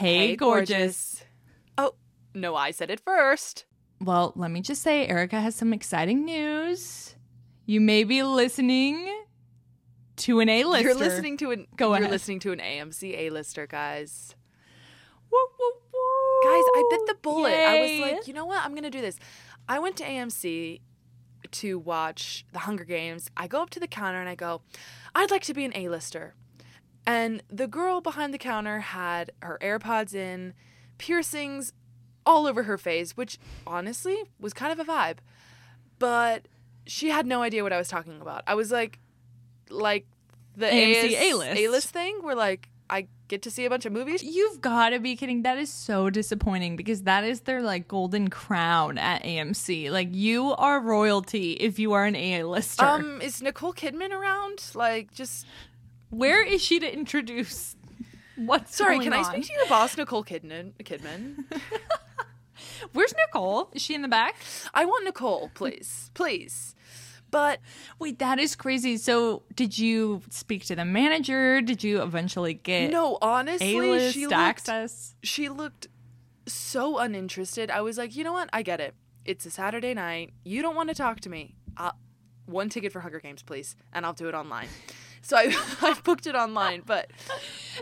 Hey, gorgeous. Oh, no, I said it first. Well, let me just say Erica has some exciting news. You may be listening to an A-lister. You're listening to an Go you're ahead. listening to an AMC A-lister, guys. Woo, woo, woo. Guys, I bit the bullet. I was like, you know what? I'm going to do this. I went to AMC to watch The Hunger Games. I go up to the counter and I go, I'd like to be an A-lister. And the girl behind the counter had her AirPods in, piercings all over her face, which honestly was kind of a vibe. But she had no idea what I was talking about. I was like, like the AMC A-list. A-list thing where like I get to see a bunch of movies. You've got to be kidding. That is so disappointing because that is their like golden crown at AMC. Like you are royalty if you are an A-lister. Um, is Nicole Kidman around? Like, just Where is she to introduce? What's sorry. Can I speak to your boss, Nicole Kidman? Kidman. Where's Nicole? Is she in the back? I want Nicole, please, please. But Wait, that is crazy. So, did you speak to the manager? Did you eventually get no, honestly, A-list she looked access? she looked so uninterested. I was like, you know what? I get it. It's a Saturday night. You don't want to talk to me. Uh, one ticket for Hunger Games, please, and I'll do it online. So I I booked it online, but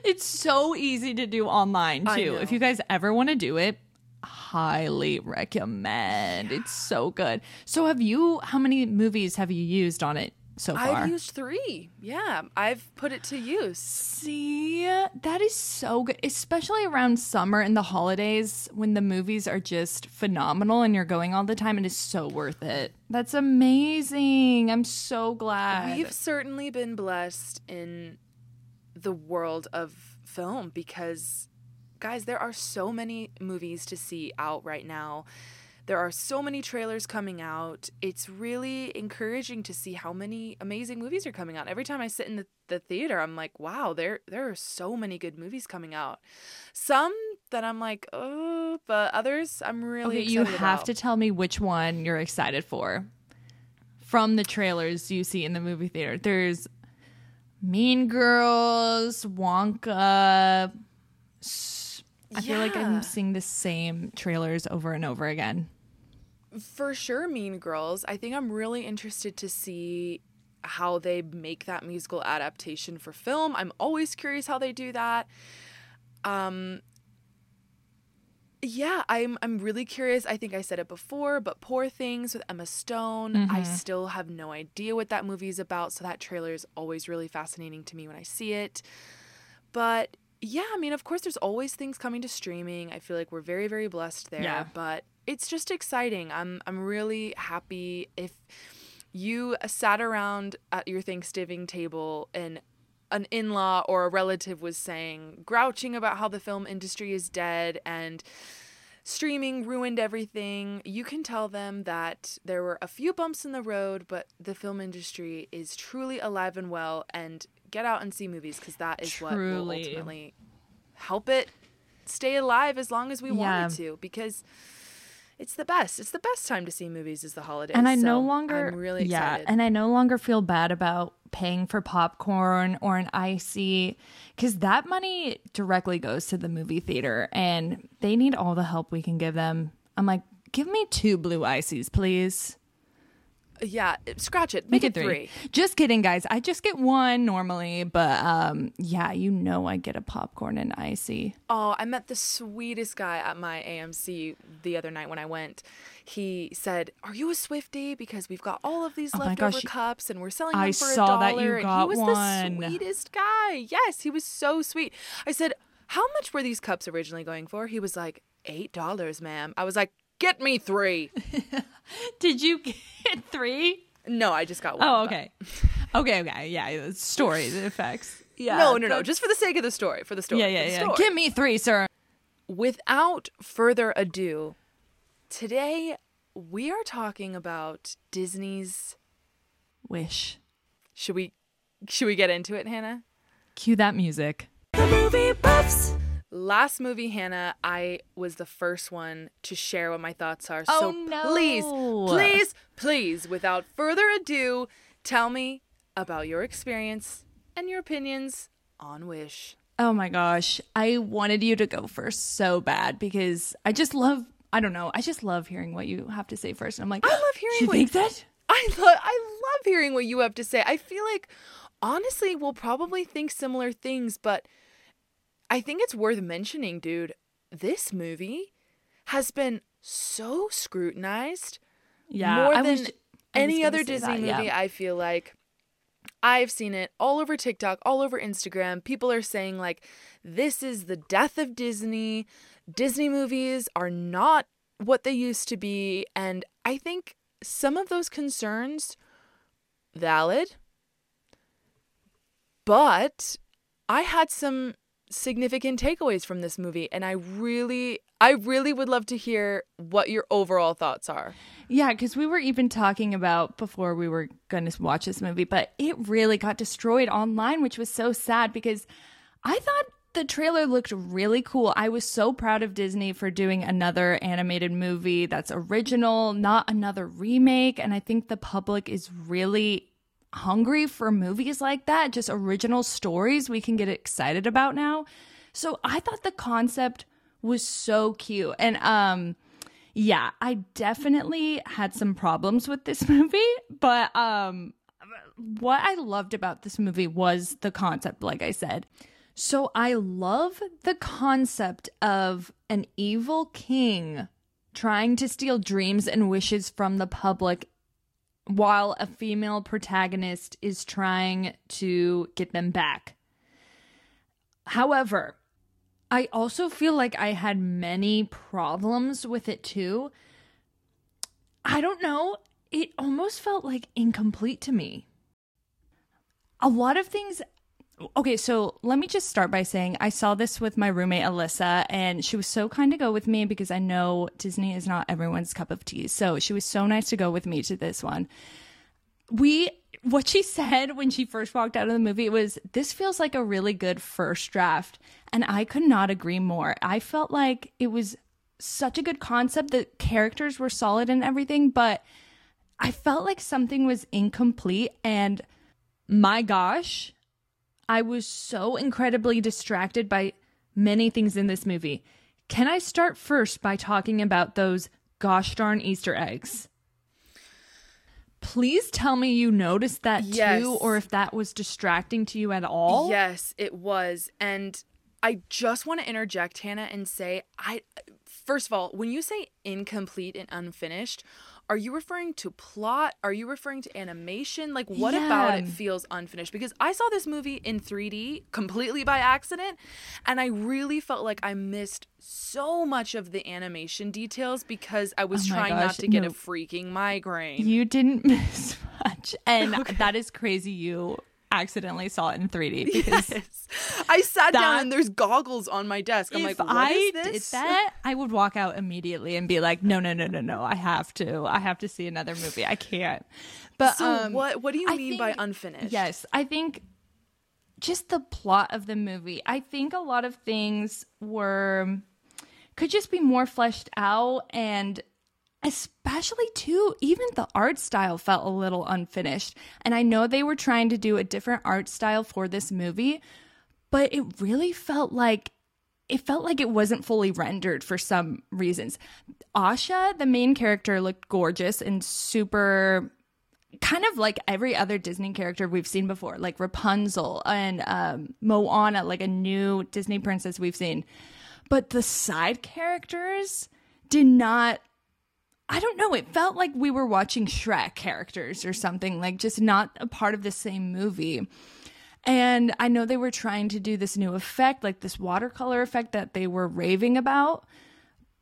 It's so easy to do online too. If you guys ever want to do it, highly recommend. It's so good. So, have you? How many movies have you used on it so far? I've used three. Yeah, I've put it to use. See, that is so good, especially around summer and the holidays when the movies are just phenomenal and you're going all the time. It is so worth it. That's amazing. I'm so glad. We've certainly been blessed in the world of film because, guys, there are so many movies to see out right now. There are so many trailers coming out. It's really encouraging to see how many amazing movies are coming out. Every time I sit in the, the theater, I'm like, wow, there there are so many good movies coming out. Some that I'm like, oh, but others I'm really okay, you have about. to tell me which one you're excited for from the trailers you see in the movie theater. There's Mean Girls, Wonka. I feel like I'm seeing the same trailers over and over again. For sure, Mean Girls. I think I'm really interested to see how they make that musical adaptation for film. I'm always curious how they do that. Um yeah, I'm I'm really curious. I think I said it before, but Poor Things with Emma Stone, I still have no idea what that movie is about, so that trailer is always really fascinating to me when I see it. But yeah, I mean, of course, there's always things coming to streaming. I feel like we're very, very blessed there. Yeah. But it's just exciting. I'm I'm really happy if you uh, sat around at your Thanksgiving table and an in-law or a relative was saying grouching about how the film industry is dead and streaming ruined everything you can tell them that there were a few bumps in the road but the film industry is truly alive and well and get out and see movies because that is what will ultimately help it stay alive as long as we want it to because it's the best it's the best time to see movies is the holidays and I no longer i'm really yeah, and I no longer feel bad about paying for popcorn or an icy because that money directly goes to the movie theater, and they need all the help we can give them. I'm like, give me two blue ices, please. Yeah scratch it make, it three. Just kidding, guys. I just get one normally, but um, yeah, you know, I get a popcorn and icy. Oh, I met the sweetest guy at my AMC the other night when I went. He said, "Are you a Swiftie? Because we've got all of these Oh leftover cups, and we're selling I them for a saw dollar." that you and he was one. the sweetest guy. Yes, he was so sweet. I said, "How much were these cups originally going for?" He was like, eight dollars, ma'am." I was like, "Get me three. Did you get three? no, I just got one. Oh, but- okay. Okay, okay. Yeah, story effects. Yeah. No, no, no. Just for the sake of the story. For the story. Yeah, yeah, yeah. story. Give me three, sir. without further ado, today we are talking about Disney's. Wish. Should we? Should we get into it, Hannah? Cue that music. The movie buffs. Last movie, Hannah, I was the first one to share what my thoughts are. Oh, so no. please, please, please, without further ado, tell me about your experience and your opinions on Wish. Oh my gosh. I wanted you to go first so bad because I just love I don't know. I just love hearing what you have to say first. And I'm like, I love hearing She what- thinks that? I love I love hearing what you have to say. I feel like honestly we'll probably think similar things, but I think it's worth mentioning, dude. This movie has been so scrutinized Yeah. more I than was, any other Disney that, movie. yeah. I feel like I've seen it all over TikTok, all over Instagram. People are saying like this is the death of Disney. Disney movies are not what they used to be, and I think some of those concerns valid. But I had some significant takeaways from this movie and I really I really would love to hear what your overall thoughts are. Yeah, because we were even talking about before we were going to watch this movie, but it really got destroyed online, which was so sad because I thought the trailer looked really cool. I was so proud of Disney for doing another animated movie that's original, not another remake. And I think the public is really hungry for movies like that, just original stories we can get excited about now. So I thought the concept was so cute. And um yeah, I definitely had some problems with this movie, but um what I loved about this movie was the concept like I said. So I love the concept of an evil king trying to steal dreams and wishes from the public while a female protagonist is trying to get them back. However, I also feel like I had many problems with it too. I don't know, it almost felt like incomplete to me. A lot of things Okay, so let me just start by saying I saw this with my roommate Alyssa, and she was so kind to go with me because I know Disney is not everyone's cup of tea. So she was so nice to go with me to this one. We, what she said when she first walked out of the movie was, This feels like a really good first draft. And I could not agree more. I felt like it was such a good concept. The characters were solid and everything, but I felt like something was incomplete. And my gosh, I was so incredibly distracted by many things in this movie. Can I start first by talking about those gosh darn Easter eggs? Please tell me you noticed that Yes. too, or if that was distracting to you at all. Yes, it was. And I just want to interject Hannah and say I first of all, when you say incomplete and unfinished, are you referring to plot? Are you referring to animation? Like what about it feels unfinished? Because I saw this movie in 3D completely by accident and I really felt like I missed so much of the animation details because I was Oh trying gosh, not to get no. a freaking migraine. You didn't miss much. And that is crazy you accidentally saw it in 3D because Yes. I sat down and there's goggles on my desk. I'm like, what I is did that, I would walk out immediately and be like, no, no, no, no, no. I have to. I have to see another movie. I can't. But So um, what what do you I mean by unfinished? Yes, I think just the plot of the movie. I think a lot of things were could just be more fleshed out and especially too even the art style felt a little unfinished. And I know they were trying to do a different art style for this movie, but it really felt like it felt like it wasn't fully rendered for some reasons. Asha, the main character, looked gorgeous and super kind of like every other Disney character we've seen before, like Rapunzel and um, Moana, like a new Disney princess we've seen. But the side characters did not. I don't know. It felt like we were watching Shrek characters or something, like just not a part of the same movie. And I know they were trying to do this new effect, like this watercolor effect that they were raving about,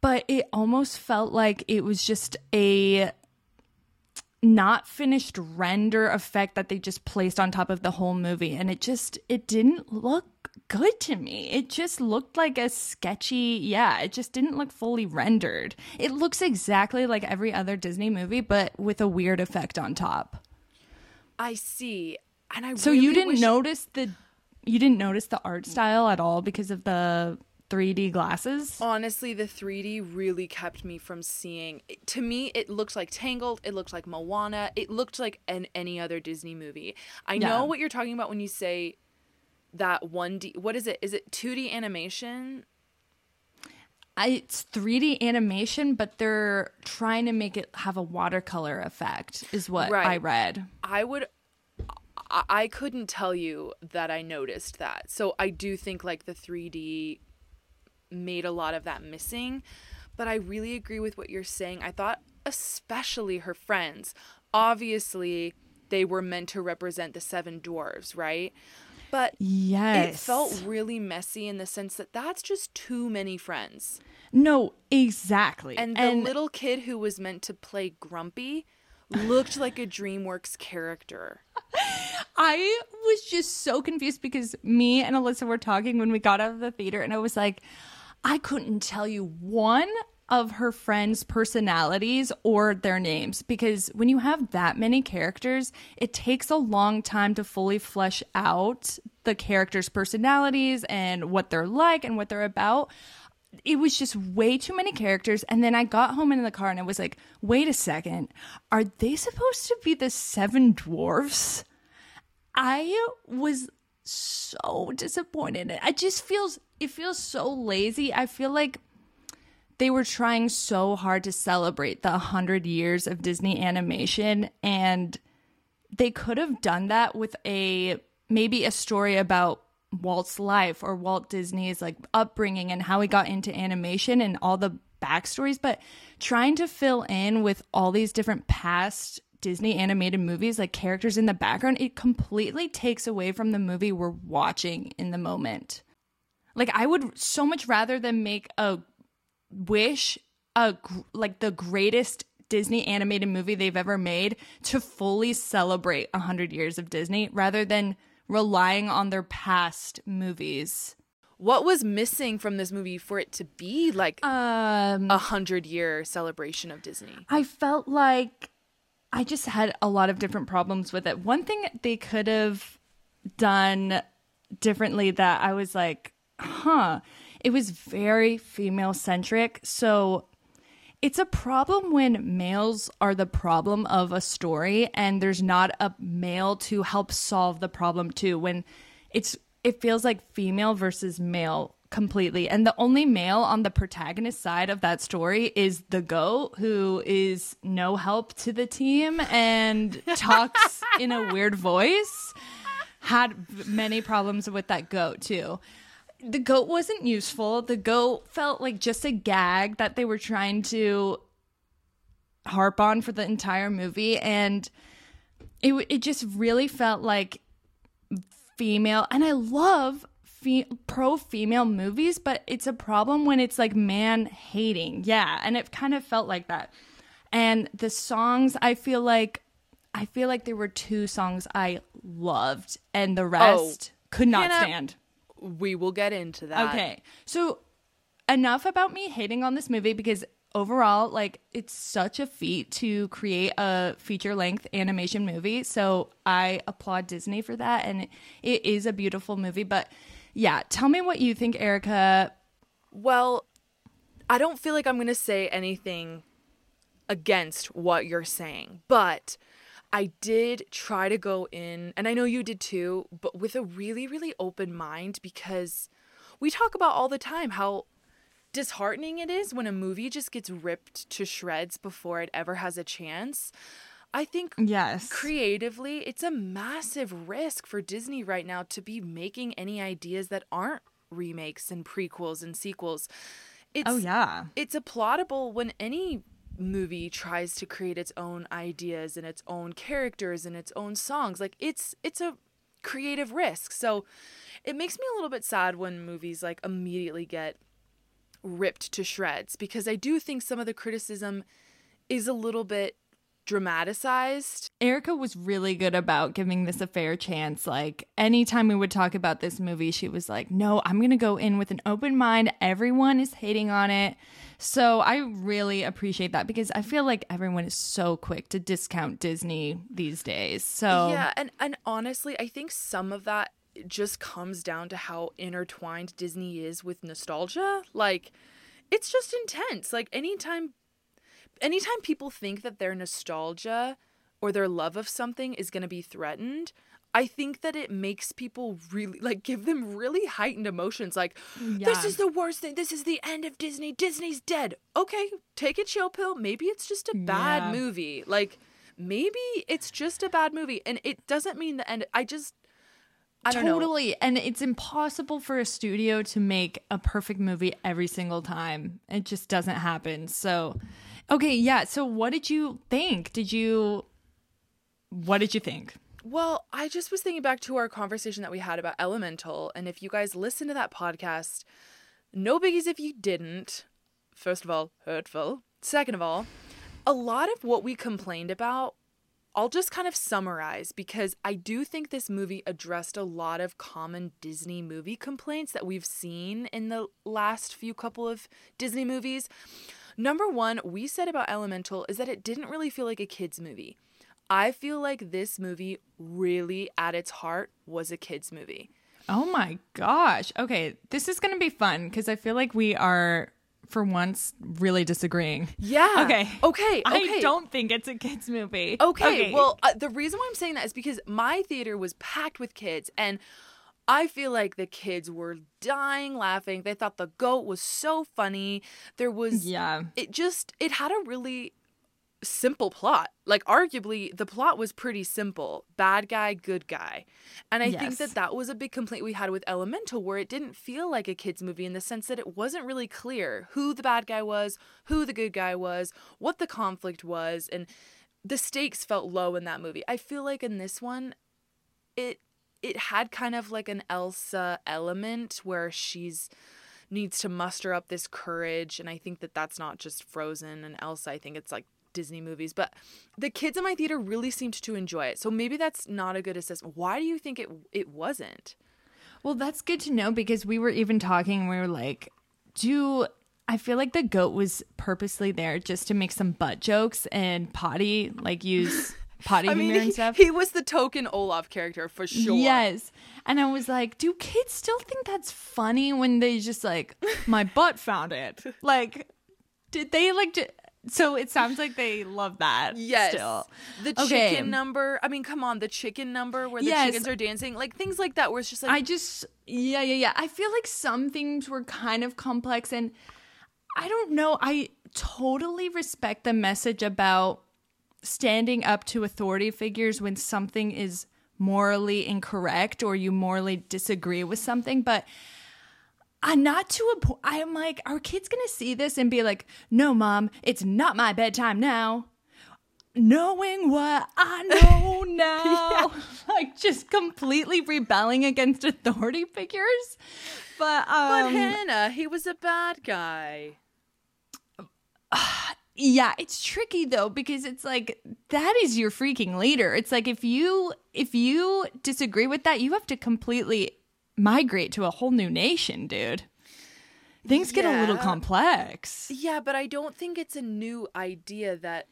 but it almost felt like it was just a not finished render effect that they just placed on top of the whole movie and it just it didn't look good to me it just looked like a sketchy yeah it just didn't look fully rendered it looks exactly like every other disney movie but with a weird effect on top I see. And I so really you didn't wish- notice the you didn't notice the art style at all because of the 3d glasses Honestly, the 3D really kept me from seeing. To me, it looked like Tangled. It looked like Moana. It looked like an any other Disney movie. I Yeah. know what you're talking about when you say that 1D what is it? Is it 2D animation? I, it's 3D animation, but they're trying to make it have a watercolor effect, is what Right. I read. I would I, I couldn't tell you that I noticed that. So I do think like the 3D made a lot of that missing, but I really agree with what you're saying. I thought especially her friends. Obviously, they were meant to represent the seven dwarves, right? But Yes. it felt really messy in the sense that that's just too many friends. No, exactly. And the little kid who was meant to play Grumpy looked like a DreamWorks character. I was just so confused because me and Alyssa were talking when we got out of the theater, and I was like, I couldn't tell you one of her friends' personalities or their names because when you have that many characters, it takes a long time to fully flesh out the characters' personalities and what they're like and what they're about. It was just way too many characters and then i got home in the car and i was like wait a second. Are they supposed to be the seven dwarfs? I was so disappointed. I just feels it feels so lazy. I feel like they were trying so hard to celebrate the 100 years of disney animation and they could have done that with a maybe a story about Walt's life or Walt Disney's like upbringing and how he got into animation and all the backstories, but trying to fill in with all these different past Disney animated movies, like characters in the background, it completely takes away from the movie we're watching in the moment. Like I would so much rather than make a wish a like the greatest Disney animated movie they've ever made to fully celebrate 100 years of Disney rather than relying on their past movies. What was missing from this movie for it to be like Um a hundred year celebration of Disney? I felt like I just had a lot of different problems with it. One thing they could have done differently that I was like, huh, it was very female centric. So it's a problem when males are the problem of a story and there's not a male to help solve the problem too. When it's it feels like female versus male completely. And the only male on the protagonist side of that story is the goat who is no help to the team and talks in a weird voice. Had many problems with that goat too the goat wasn't useful. The goat felt like just a gag that they were trying to harp on for the entire movie, and it it just really felt like female. And I love fe- pro female movies, but it's a problem when it's like man hating. Yeah, and it kind of felt like that. And the songs, I feel like. I feel like there were two songs I loved, and the oh, rest could not Hannah, stand. We will get into that. Okay. So enough about me hating on this movie because overall, like it's such a feat to create a feature length animation movie. So I applaud Disney for that and it is a beautiful movie, but yeah, tell me what you think, Erica. Well, I don't feel like I'm going to say anything against what you're saying, but I did try to go in, and I know you did too, but with a really, really open mind because we talk about all the time how disheartening it is when a movie just gets ripped to shreds before it ever has a chance. I think Yes. creatively, it's a massive risk for Disney right now to be making any ideas that aren't remakes and prequels and sequels. It's, oh yeah. It's applaudable when any movie tries to create its own ideas and its own characters and its own songs. Like it's it's a creative risk. So it makes me a little bit sad when movies like immediately get ripped to shreds because I do think some of the criticism is a little bit dramatized. Erica was really good about giving this a fair chance. Like anytime we would talk about this movie, she was like, "No, I'm going to go in with an open mind. Everyone is hating on it." So I really appreciate that because I feel like everyone is so quick to discount Disney these days. So Yeah, and and honestly, I think some of that just comes down to how intertwined Disney is with nostalgia. Like it's just intense. Like anytime anytime people think that their nostalgia or their love of something is going to be threatened, I think that it makes people really like give them really heightened emotions like this is the worst thing. This is the end of Disney. Disney's dead. Okay, take a chill pill. Maybe it's just a bad Yeah. movie. Like maybe it's just a bad movie and it doesn't mean the end. I just I don't know. totally. And it's impossible for a studio to make a perfect movie every single time. It just doesn't happen. So, okay, yeah. So, what did you think? Did you, what did you think? Well, I just was thinking back to our conversation that we had about Elemental. And if you guys listen to that podcast, no biggies if you didn't. First of all, hurtful. Second of all, a lot of what we complained about, I'll just kind of summarize because I do think this movie addressed a lot of common Disney movie complaints that we've seen in the last few couple of Disney movies. Number one, we said about Elemental is that it didn't really feel like a kid's movie. I feel like this movie really, at its heart, was a kid's movie. Oh my gosh. Okay, this is going to be fun because I feel like we are, for once, really disagreeing. Yeah. Okay. Okay. Okay. I don't think it's a kids' movie. Okay. Well, uh, the reason why I'm saying that is because my theater was packed with kids and I feel like the kids were dying laughing. They thought the goat was so funny. There was yeah. it just it had a really simple plot. Like arguably the plot was pretty simple. Bad guy, good guy. And I think that that was a big complaint we had with Elemental where it didn't feel like a kids movie in the sense that it wasn't really clear who the bad guy was, who the good guy was, what the conflict was and the stakes felt low in that movie. I feel like in this one it it had kind of like an Elsa element where she's needs to muster up this courage and I think that that's not just Frozen and Elsa. I think it's like Disney movies, but the kids in my theater really seemed to enjoy it. So maybe that's not a good assessment. Why do you think it it wasn't? Well, that's good to know because we were even talking. We were like, do I feel like the goat was purposely there just to make some butt jokes and potty, like use potty I humor mean, and he, stuff? he was the token Olaf character for sure. Yes. And I was like, do kids still think that's funny when they just like, my butt found it? Like, did they like to. So it sounds like they love that. Yes. Still. The Okay. chicken number. I mean, come on, the chicken number where the Yes. chickens are dancing, like things like that, where it's just like I just yeah, yeah, yeah. I feel like some things were kind of complex and I don't know. I totally respect the message about standing up to authority figures when something is morally incorrect or you morally disagree with something, but I'm not to a point. I'm like, are kids gonna see this and be like, "No, mom, it's not my bedtime now." Knowing what I know now, like just completely rebelling against authority figures. But But um, Hannah, he was a bad guy. yeah, it's tricky though because it's like that is your freaking leader. It's like if you if you disagree with that, you have to completely migrate to a whole new nation, dude. Things get a little complex. Yeah, but I don't think it's a new idea that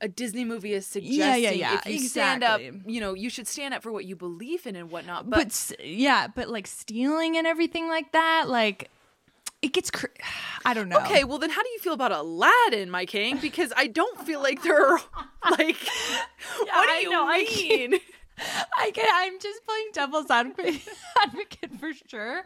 a Disney movie is suggesting. Yeah, yeah, yeah, If you stand up, exactly. you know, you should stand up for what you believe in and whatnot. But, But, yeah, but like stealing and everything like that, like it gets. Cr- I don't know. okay, well then, how do you feel about Aladdin, my king? Because I don't feel like there are like. what do I you know, I mean? I can, I'm just playing devil's advocate, advocate for sure.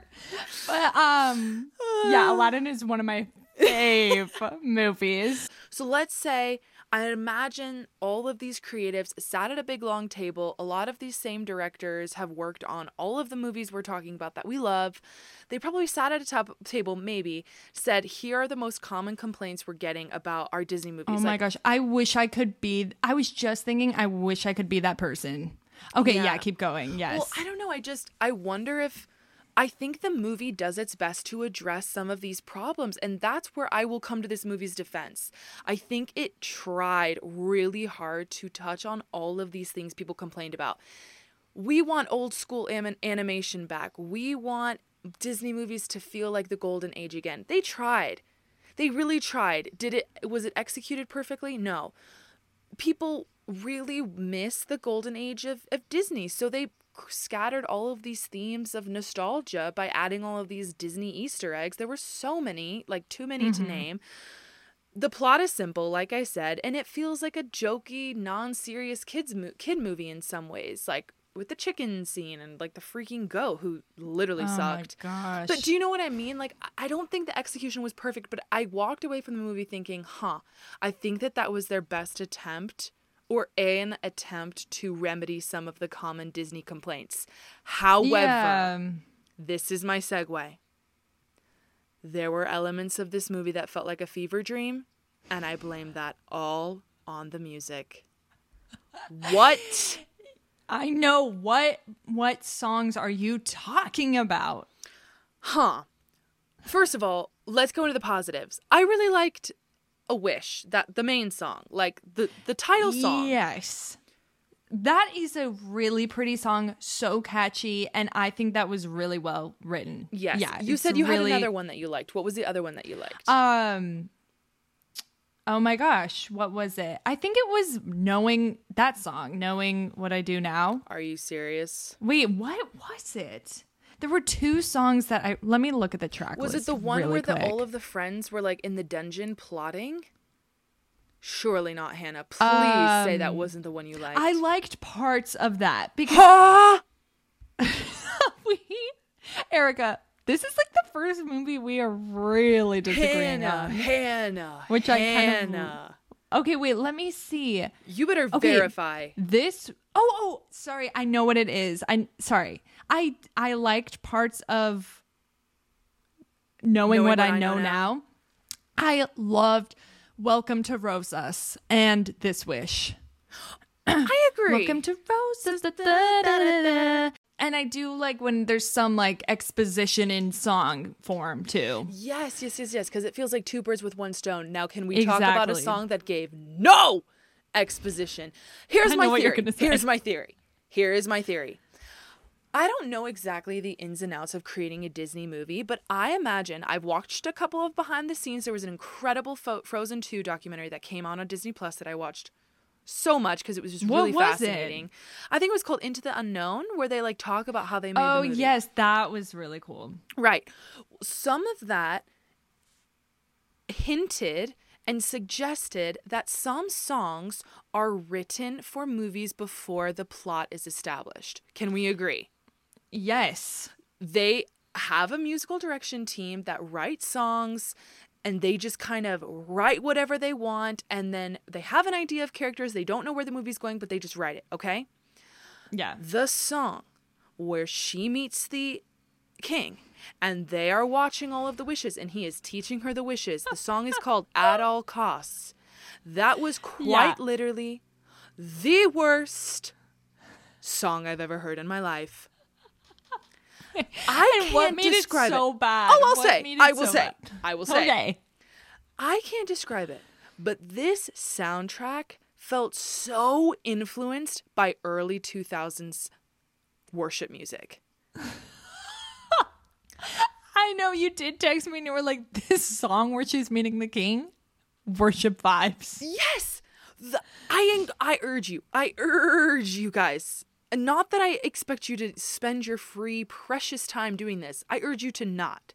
But um, yeah, Aladdin is one of my fave movies. So let's say I imagine all of these creatives sat at a big long table. A lot of these same directors have worked on all of the movies we're talking about that we love. They probably sat at a top table, maybe said, "Here are the most common complaints we're getting about our Disney oh movies." Oh my Like, gosh, I wish I could be. I was just thinking, I wish I could be that person. Okay, yeah, Yeah. keep going. Yes. Well, I don't know. I just I wonder if I think the movie does its best to address some of these problems and that's where I will come to this movie's defense. I think it tried really hard to touch on all of these things people complained about. We want old school anim- animation back. We want Disney movies to feel like the golden age again. They tried. They really tried. Did it was it executed perfectly? No people really miss the golden age of, of Disney. So they scattered all of these themes of nostalgia by adding all of these Disney Easter eggs. There were so many, like too many to mm-hmm. name. The plot is simple, like I said, and it feels like a jokey, non-serious kids mo- kid movie in some ways. Like with the chicken scene and like the freaking goat who literally Oh sucked. my gosh. But do you know what I mean? Like, I- I don't think the execution was perfect, but I walked away from the movie thinking, huh, I think that that was their best attempt or an attempt to remedy some of the common Disney complaints. However, yeah. this is my segue. There were elements of this movie that felt like a fever dream, and I blame that all on the music. What? I know what what songs are you talking about? Huh. First of all, let's go into the positives. I really liked A Wish, that the main song, like the the title song. Yes. That is a really pretty song, so catchy, and I think that was really well written. Yes. Yeah. You said you really- had another one that you liked. What was the other one that you liked? Um Oh my gosh, what was it? I think it was knowing that song, knowing what I do now. Are you serious? Wait, what was it? There were two songs that I let me look at the track. Was it the one really where the, all of the friends were like in the dungeon plotting? Surely not, Hannah. Please say that Um, wasn't the one you liked. I liked parts of that because we Erica, this is like the first movie we are really disagreeing Hannah, on. Hannah, Which I kind of- Hannah. Okay, wait, let me see. You better Okay. verify. This oh oh sorry, I know what it is. I sorry. I I liked parts of knowing, what, I know, now. I loved Welcome to Rosas and This Wish. I agree. Welcome to Rosas. da, da, da. And I do like when there's some like exposition in song form too. Yes, yes, yes, yes. Because it feels like two birds with one stone. Now, can we talk about a song that gave no exposition? Here's I my know what theory. Here's my theory. Here is my theory. I don't know exactly the ins and outs of creating a Disney movie, but I imagine I've watched a couple of behind the scenes. There was an incredible Fo- Frozen 2 documentary that came on on Disney Plus that I watched so much because it was just What really was it? fascinating. I think it was called Into the Unknown, where they like talk about how they made Oh the movie. yes, that was really cool. Right. Some of that hinted and suggested that some songs are written for movies before the plot is established. Can we agree? Yes. They have a musical direction team that writes songs and they just kind of write whatever they want and then they have an idea of characters they don't know where the movie's going but they just write it okay Yeah. the song where she meets the king and they are watching all of the wishes and he is teaching her the wishes. The song is called At All Costs. That was quite Yeah. literally the worst song I've ever heard in my life. I And can't describe it so it. Oh, bad? Oh, I'll What say. I will so say. bad? I will say. Okay. I can't describe it, but this soundtrack felt so influenced by early 2000s worship music. I know you did text me and you were like, this song where she's meeting the king, worship vibes. Yes. The, I I urge you. I urge you guys. And not that I expect you to spend your free precious time doing this. I urge you to not.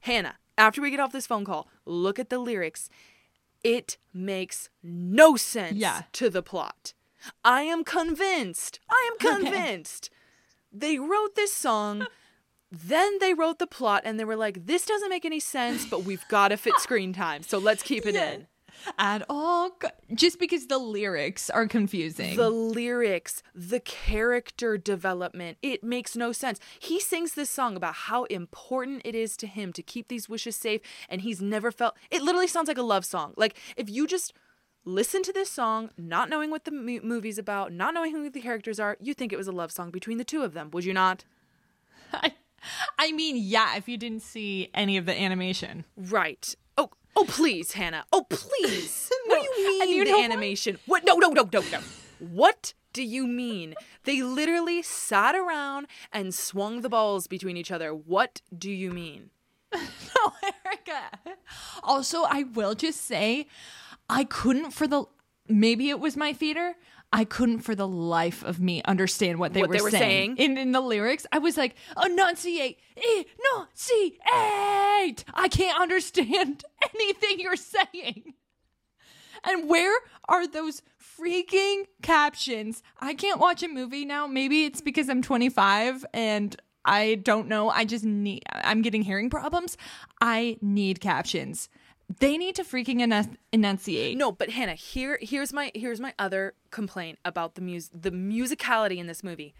Hannah, after we get off this phone call, look at the lyrics. It makes no sense Yeah. to the plot. I am convinced. I am Okay. convinced. They wrote this song, then they wrote the plot, and they were like, this doesn't make any sense, but we've got to fit screen time. So let's keep it in. At all. Just because the lyrics are confusing. the lyrics, the character development, it makes no sense. He sings this song about how important it is to him to keep these wishes safe, and he's never felt it. Literally sounds like a love song. Like if you just listen to this song, not knowing what the mo- movie's about, not knowing who the characters are, you think it was a love song between the two of them, would you not? I, I mean, yeah, if you didn't see any of the animation. Right. Oh, please, Hannah. Oh, please. what do you mean you the know what? animation? What? No, no, no, no, no. What do you mean? They literally sat around and swung the balls between each other. What do you mean? No, Erica. Also, I will just say, I couldn't for the maybe it was my theater. I couldn't for the life of me understand what they, What were, they were saying. saying? In in the lyrics. I was like, enunciate, enunciate. I can't understand anything you're saying. And where are those freaking captions? I can't watch a movie now. Maybe it's because I'm 25 and I don't know. I just need, I'm getting hearing problems. I need captions. They need to freaking enun- enunciate. No, but Hannah, here here's my here's my other complaint about the mus the musicality in this movie.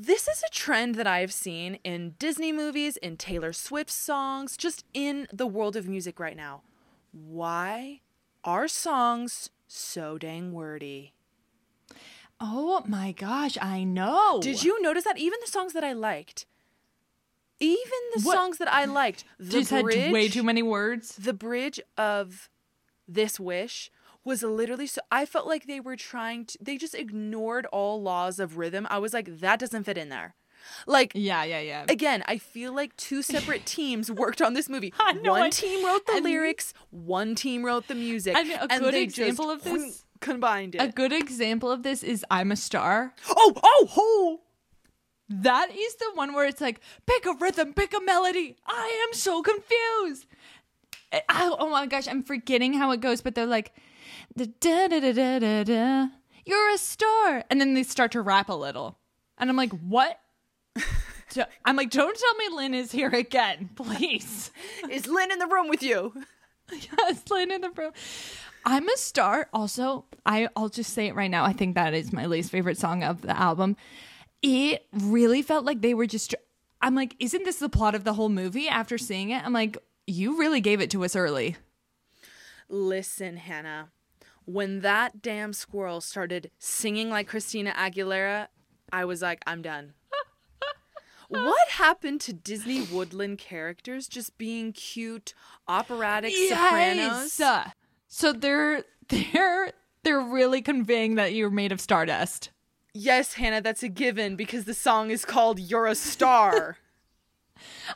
This is a trend that I've seen in Disney movies, in Taylor Swift songs, just in the world of music right now. Why are songs so dang wordy? Oh my gosh, I know. Did you notice that even the songs that I liked, even the What- songs that I liked, the just had bridge, way too many words? the bridge of this wish was literally so I felt like they were trying to they just ignored all laws of rhythm. I was like that doesn't fit in there. Like Yeah, yeah, yeah. again, I feel like two separate teams worked on this movie. Know, one I- team wrote the and- lyrics, one team wrote the music. And a good they example just of this- combined it. A good example of this is I'm a Star. oh, oh, oh! That is the one where it's like, pick a rhythm, pick a melody. I am so confused. I- I- oh my gosh, I'm forgetting how it goes, but they're like, da da da da da da. You're a star, and then they start to rap a little, and I'm like, what? I'm like, don't tell me Lin is here again, please. Is Lin in the room with you? yes, Lin in the room. I'm a star. Also, I I'll just say it right now. I think that is my least favorite song of the album. It really felt like they were just. I'm like, isn't this the plot of the whole movie? After seeing it, I'm like, you really gave it to us early. Listen, Hannah. When that damn squirrel started singing like Christina Aguilera, I was like, I'm done. what happened to Disney woodland characters just being cute, operatic sopranos? So they're they're they're really conveying that you're made of stardust. Yes, Hannah, that's a given because the song is called You're a Star.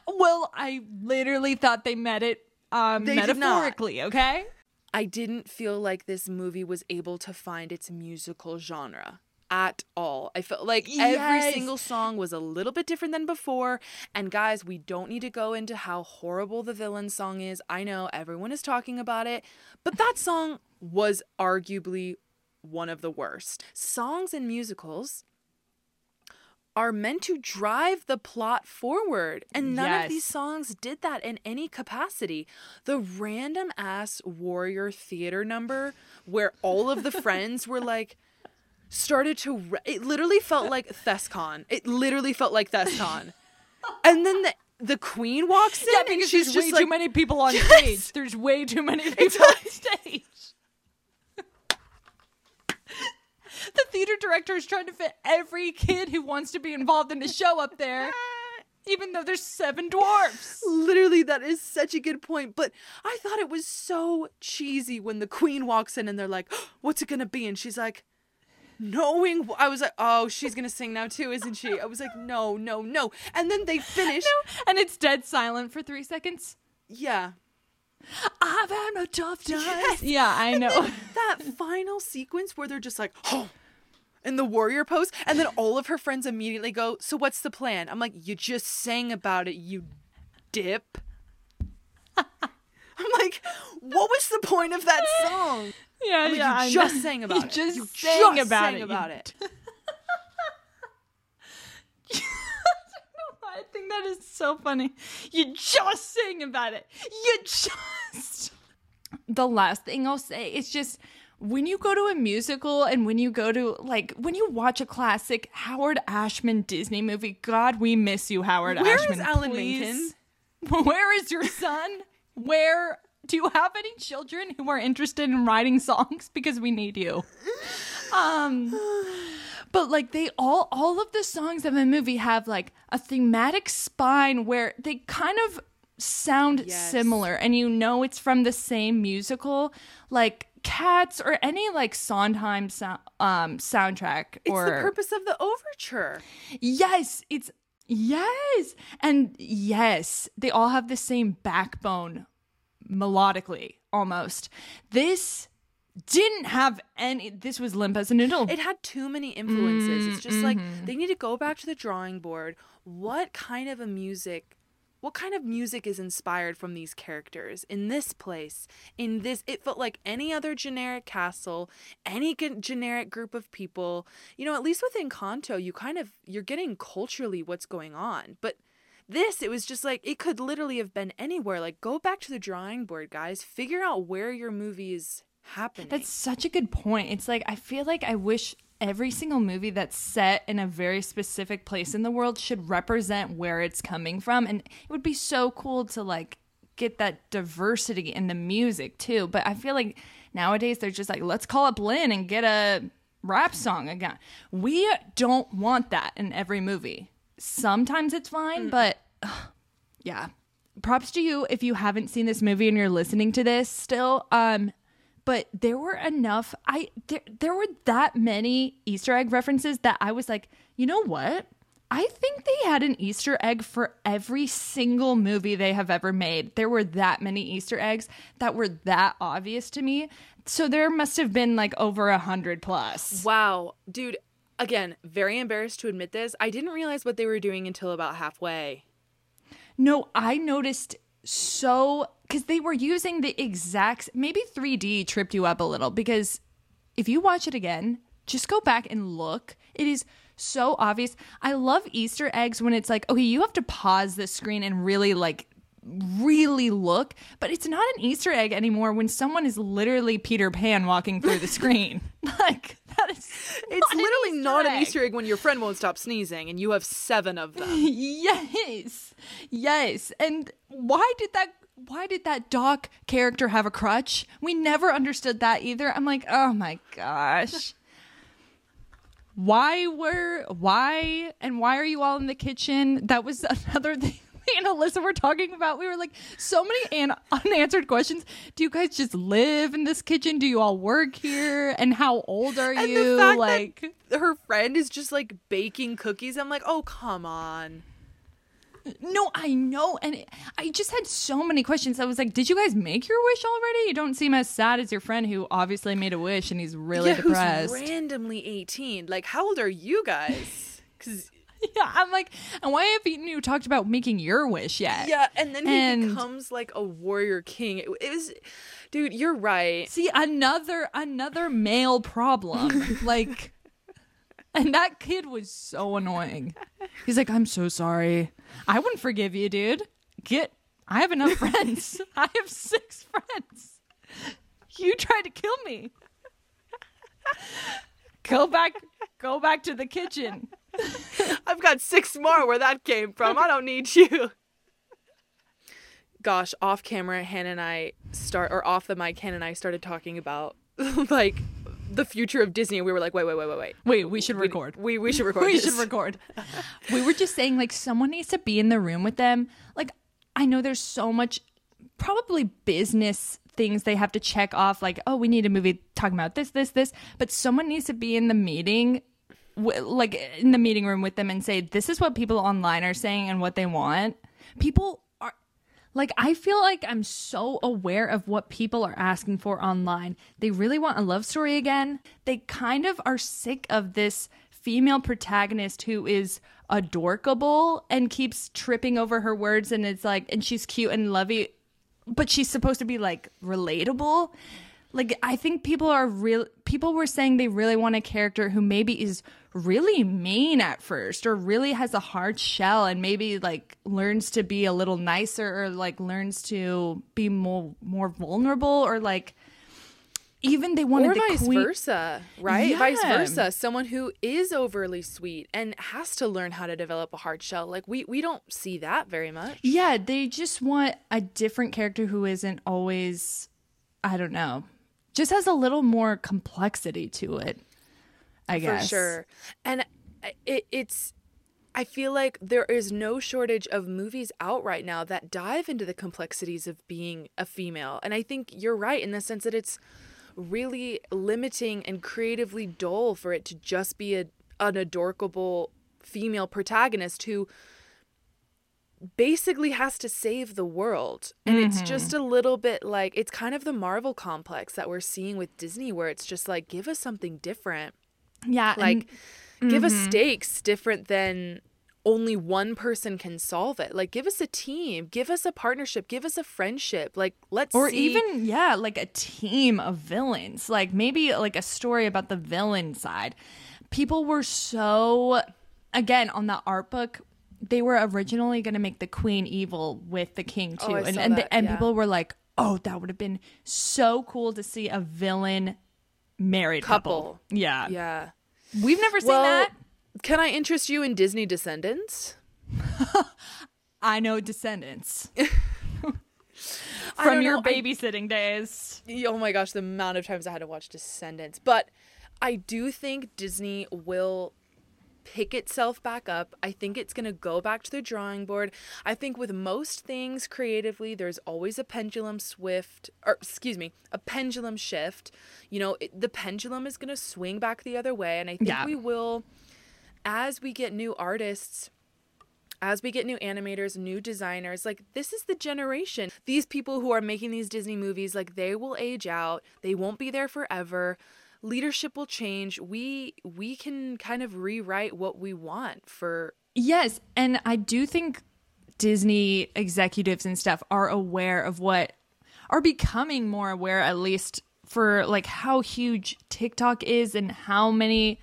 Well, I literally thought they meant it um, They metaphorically. Okay. I didn't feel like this movie was able to find its musical genre at all. I felt like every single song was a little bit different than before. And guys, we don't need to go into how horrible the villain song is. I know everyone is talking about it, but that song was arguably one of the worst. Songs and musicals are meant to drive the plot forward, and none Yes. of these songs did that in any capacity. The random ass warrior theater number where all of the friends were like started to re- it literally felt like Thescon. It literally felt like Thescon. and then the the queen walks in Yeah, and because she's there's just way like too many people on Yes. stage. There's way too many people on stage. the theater director is trying to fit every kid who wants to be involved in the show up there, even though there's seven dwarfs. Literally, that is such a good point. But I thought it was so cheesy when the queen walks in and they're like, "What's it gonna be?" And she's like, "Knowing," I was like, "Oh, she's gonna sing now too, isn't she?" I was like, "No, no, no." And then they finish. And it's dead silent for three seconds. Yeah, I've had a tough time. Yes. Yeah, I know. that final sequence where they're just like, "Oh." In the warrior pose, and then all of her friends immediately go, So, what's the plan? I'm like, You just sang about it, you dip. I'm like, What was the point of that song? yeah, like, yeah. you I just know. sang about you it. Just You sang just about sang it. about it. I think that is so funny. You just sing about it. You just. The last thing I'll say is just when you go to a musical and when you go to like when you watch a classic Howard Ashman Disney movie, God, we miss you, Howard Where is Ashman. Alan please. Where is your son? Where do you have any children who are interested in writing songs? Because we need you. Um, but like they all, all of the songs of the movie have like a thematic spine where they kind of sound Yes. similar, and you know it's from the same musical, like Cats or any like Sondheim sound, um soundtrack. It's the purpose of the overture. Yes, it's yes. And yes, they all have the same backbone melodically almost. This didn't have any this was limp as a noodle. It had too many influences. it's just like Mm-hmm. they need to go back to the drawing board. What kind of a music what kind of music is inspired from these characters in this place in this it felt like any other generic castle any g- generic group of people you know at least with encanto you kind of you're getting culturally what's going on but this it was just like it could literally have been anywhere like go back to the drawing board guys figure out where your movie is happening That's such a good point. It's like I feel like I wish every single movie that's set in a very specific place in the world should represent where it's coming from and it would be so cool to like get that diversity in the music too. But I feel like nowadays they're just like let's call up Lin and get a rap song again. We don't want that in every movie. Sometimes it's fine, but ugh, yeah. Props to you if you haven't seen this movie and you're listening to this still. Um but there were enough I there, there were that many Easter egg references that I was like, "You know what? I think they had an Easter egg for every single movie they have ever made. There were that many Easter eggs that were that obvious to me. So there must have been like over a hundred plus. wow dude again very embarrassed to admit this i didn't realize what they were doing until about halfway No, I noticed so because they were using the exact maybe 3D tripped you up a little because if you watch it again, just go back and look. It is so obvious. I love Easter eggs when it's like, okay, you have to pause the screen and really like really look, but it's not an Easter egg anymore when someone is literally Peter Pan walking through the screen. like that is it's an literally Easter not an easter egg when your friend won't stop sneezing and you have seven of them. Yes. Yes. And why did that why did that doc character have a crutch? We never understood that either. I'm like oh my gosh. Why were why and why are you all in the kitchen? That was another thing me and alyssa were talking about we were like so many an- unanswered questions do you guys just live in this kitchen do you all work here and how old are and you like that her friend is just like baking cookies i'm like oh come on No, I know. And it, I just had so many questions. I was like, did you guys make your wish already? You don't seem as sad as your friend who obviously made a wish and he's really yeah, depressed. who's randomly 18 like how old are you guys because yeah, I'm like, and why haven't you talked about making your wish yet? yeah and then he And- becomes like a warrior king it, it was dude you're right See, another another male problem. like and that kid was so annoying. He's like, I'm so sorry. I wouldn't forgive you, dude. Get I have enough friends. I have six friends. You tried to kill me. Go back go back to the kitchen. I've got six more where that came from. I don't need you. Gosh, off camera, Hannah and I start, or off the mic, Hannah and I started talking about like the future of Disney. We were like, wait, wait, wait, wait, wait. Wait, we should record. We we should record. we this. should record. we were just saying like someone needs to be in the room with them. Like I know there's so much probably business things they have to check off like oh we need a movie talking about this this this but someone needs to be in the meeting w- like in the meeting room with them and say this is what people online are saying and what they want people are like I feel like I'm so aware of what people are asking for online. They really want a love story again. They kind of are sick of this female protagonist who is adorkable and keeps tripping over her words and it's like and she's cute and lovey but she's supposed to be like relatable. Like I think people are real people were saying they really want a character who maybe is really mean at first or really has a hard shell and maybe like learns to be a little nicer or like learns to be more more vulnerable or like even they wanted Or the vice queen versa, right? Vice versa. Someone who is overly sweet and has to learn how to develop a hard shell. Like we we don't see that very much. Yeah, they just want a different character who isn't always, I don't know, just has a little more complexity to it. I guess. for sure and it, it's i feel like there is no shortage of movies out right now that dive into the complexities of being a female and i think you're right in the sense that it's really limiting and creatively dull for it to just be a, an adorable female protagonist who basically has to save the world and it's just a little bit like it's kind of the marvel complex that we're seeing with disney where it's just like give us something different Yeah, like and- give Mm-hmm. us stakes different than only one person can solve it. Like give us a team, give us a partnership, give us a friendship. Like let's or see- even yeah like a team of villains like maybe like a story about the villain side people were so again on the art book they were originally going to make the queen evil with the king oh, too Oh, and and, that, and yeah. people were like oh that would have been so cool to see a villain married couple, Couple. yeah yeah. we've never seen Well, that can I interest you in Disney Descendants? i know descendants from your know, I- babysitting days oh my gosh, the amount of times I had to watch Descendants. But I do think Disney will pick itself back up. I think it's going to go back to the drawing board. I think with most things creatively, there's always a pendulum swift, or excuse me, a pendulum shift. You know, it, the pendulum is going to swing back the other way. And I think Yeah. we will, as we get new artists, as we get new animators, new designers, like this is the generation. These people who are making these Disney movies, like they will age out. They won't be there forever. Leadership will change. We we can kind of rewrite what we want for Yes, and I do think Disney executives and stuff are aware of what are becoming more aware at least for like how huge TikTok is and how many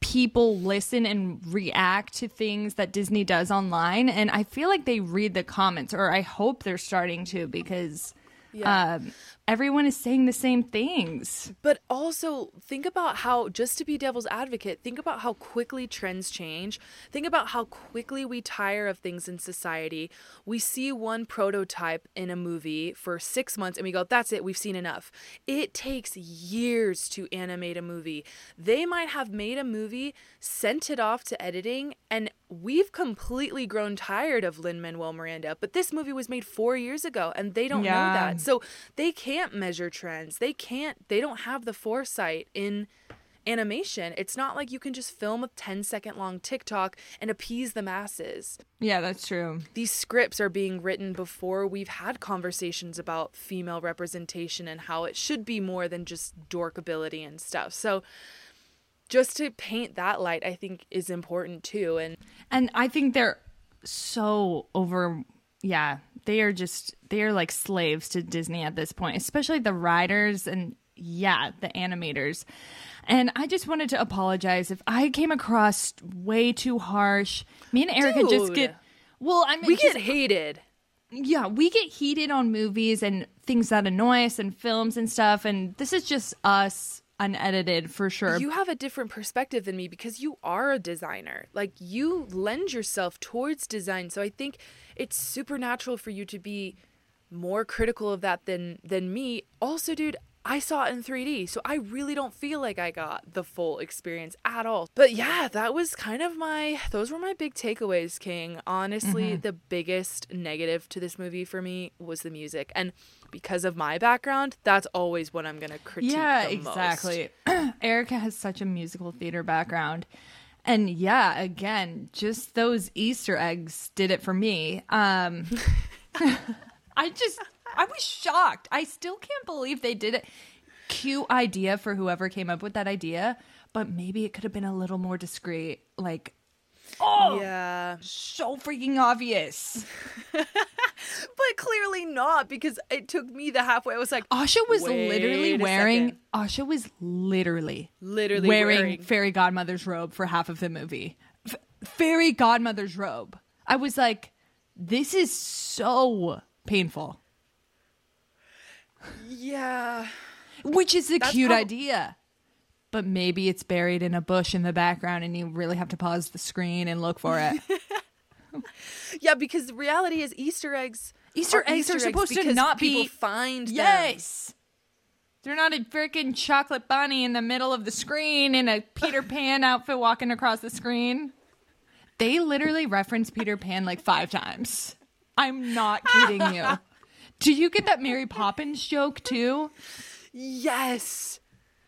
people listen and react to things that Disney does online and I feel like they read the comments or I hope they're starting to because Yeah. um, everyone is saying the same things. But also think about how just to be devil's advocate, think about how quickly trends change. Think about how quickly we tire of things in society. We see one prototype in a movie for 6 months and we go, "That's it, we've seen enough." It takes years to animate a movie. They might have made a movie, sent it off to editing, and we've completely grown tired of Lin Manuel Miranda. But this movie was made 4 years ago and they don't know that. So they can't measure trends. They can't they don't have the foresight in animation. It's not like you can just film a 10 second long TikTok and appease the masses. Yeah, that's true. These scripts are being written before we've had conversations about female representation and how it should be more than just dorkability and stuff. So just to paint that light I think is important too and And I think they're so over yeah, they are just they are like slaves to Disney at this point, especially the writers and yeah, the animators. And I just wanted to apologize if I came across way too harsh. Me and Erica just get well, I mean we just- get hated. yeah, we get heated on movies and things that annoy us and films and stuff and this is just us unedited for sure. You have a different perspective than me because you are a designer. Like you lend yourself towards design. So I think it's supernatural for you to be more critical of that than than me. Also, dude, I saw it in 3D, so I really don't feel like I got the full experience at all. But yeah, that was kind of my those were my big takeaways, King. Honestly, the biggest negative to this movie for me was the music. And because of my background, that's always what I'm going to critique yeah the most. exactly erica has such a musical theater background and yeah again just those easter eggs did it for me um i just i was shocked i still can't believe they did it cute idea for whoever came up with that idea but maybe it could have been a little more discreet like oh Yeah. so freaking obvious But clearly not because it took me the halfway. I was like, asha was literally wearing asha was literally literally wearing, wearing. fairy godmother's robe for half of the movie. F- fairy godmother's robe. I was like, this is so painful. Yeah. Which is a That's cute prob- idea. But maybe it's buried in a bush in the background and you really have to pause the screen and look for it. Yeah, because the reality is Easter eggs. Easter eggs are supposed to not people be- find them. yes. They're not a freaking chocolate bunny in the middle of the screen in a Peter Pan outfit walking across the screen. They literally reference Peter Pan like five times. I'm not kidding you. Do you get that Mary Poppins joke too? Yes.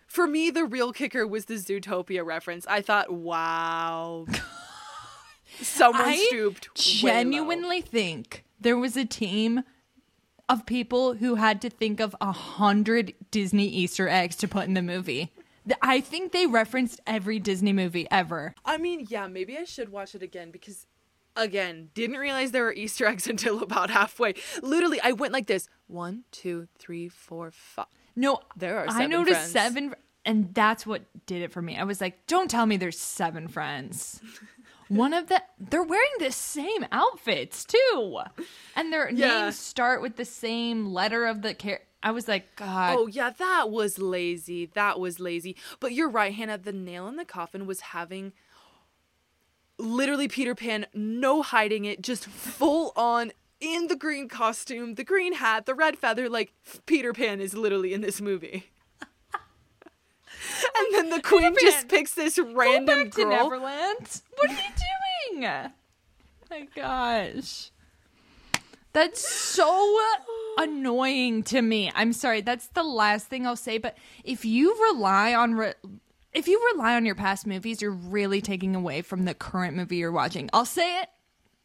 For me, the real kicker was the Zootopia reference. I thought, wow. Someone I stooped. way low. genuinely think there was a team of people who had to think of a hundred Disney Easter eggs to put in the movie. I think they referenced every Disney movie ever. I mean, yeah, maybe I should watch it again because again, didn't realize there were Easter eggs until about halfway. Literally, I went like this: one, two, three, four, five. No, There are I noticed friends. seven, and that's what did it for me. I was like, don't tell me there's seven friends. One of the they're wearing the same outfits too, and their Yeah. names start with the same letter of the char I was like, God, Oh yeah, that was lazy. That was lazy. But you're right, Hannah. The nail in the coffin was having literally Peter Pan, no hiding it, just full on in the green costume, the green hat, the red feather. Like Peter Pan is literally in this movie. and then the queen just picks this Go random back to. Neverland. What are you doing? My gosh. That's so annoying to me. I'm sorry. That's the last thing I'll say, but if you rely on re- if you rely on your past movies, you're really taking away from the current movie you're watching. I'll say it.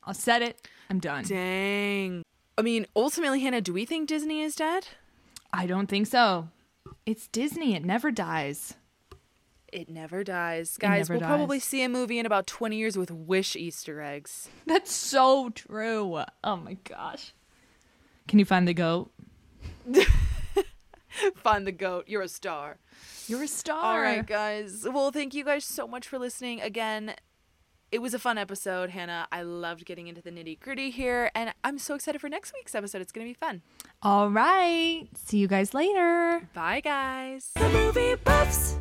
I'll set it. I'm done. Dang. I mean, ultimately, Hannah, do we think Disney is dead? I don't think so. It's Disney. It never dies. It never dies. Guys, never we'll probably see a movie in about 20 years with Wish Easter eggs. That's so true. Oh my gosh. Can you find the goat? Find the goat. You're a star. You're a star. All right, guys. Well, thank you guys so much for listening. Again, it was a fun episode, Hannah. I loved getting into the nitty gritty here, and I'm so excited for next week's episode. It's going to be fun. All right. See you guys later. Bye, guys. The movie buffs